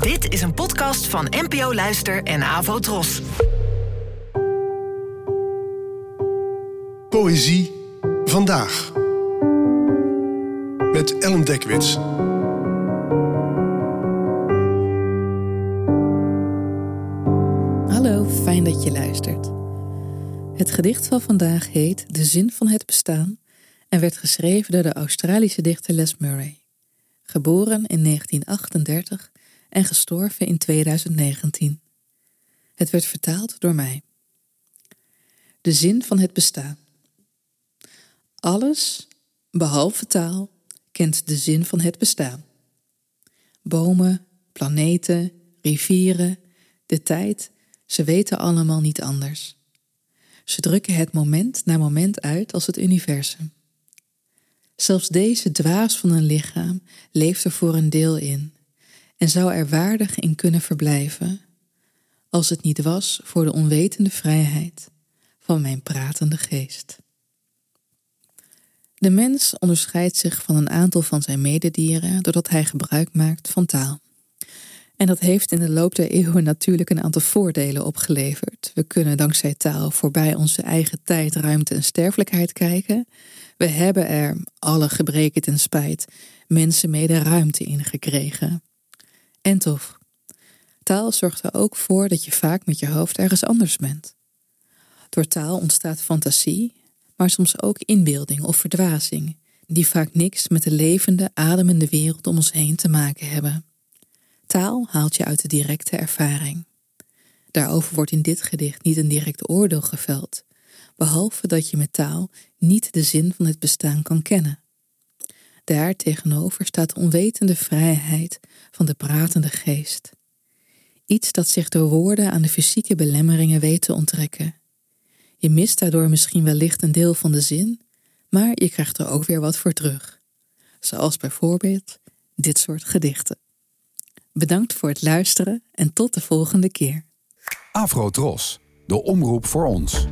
Dit is een podcast van NPO Luister en Avo Tros. Poëzie vandaag. Met Ellen Dekwits. Hallo, fijn dat je luistert. Het gedicht van vandaag heet De zin van het bestaan en werd geschreven door de Australische dichter Les Murray. Geboren in 1938 en gestorven in 2019. Het werd vertaald door mij. De zin van het bestaan. Alles, behalve taal, kent de zin van het bestaan. Bomen, planeten, rivieren, de tijd, ze weten allemaal niet anders. Ze drukken het moment na moment uit als het universum. Zelfs deze dwaas van een lichaam leeft er voor een deel in en zou er waardig in kunnen verblijven, als het niet was voor de onwetende vrijheid van mijn pratende geest. De mens onderscheidt zich van een aantal van zijn mededieren doordat hij gebruik maakt van taal. En dat heeft in de loop der eeuwen natuurlijk een aantal voordelen opgeleverd. We kunnen dankzij taal voorbij onze eigen tijd, ruimte en sterfelijkheid kijken. We hebben er, alle gebreken ten spijt, mensen mee de ruimte in gekregen. En toch, taal zorgt er ook voor dat je vaak met je hoofd ergens anders bent. Door taal ontstaat fantasie, maar soms ook inbeelding of verdwazing, die vaak niks met de levende, ademende wereld om ons heen te maken hebben. Taal haalt je uit de directe ervaring. Daarover wordt in dit gedicht niet een direct oordeel geveld, behalve dat je met taal niet de zin van het bestaan kan kennen. Daar tegenover staat de onwetende vrijheid van de pratende geest. Iets dat zich door woorden aan de fysieke belemmeringen weet te onttrekken. Je mist daardoor misschien wellicht een deel van de zin, maar je krijgt er ook weer wat voor terug. Zoals bijvoorbeeld dit soort gedichten. Bedankt voor het luisteren en tot de volgende keer. Afro Tros, de omroep voor ons.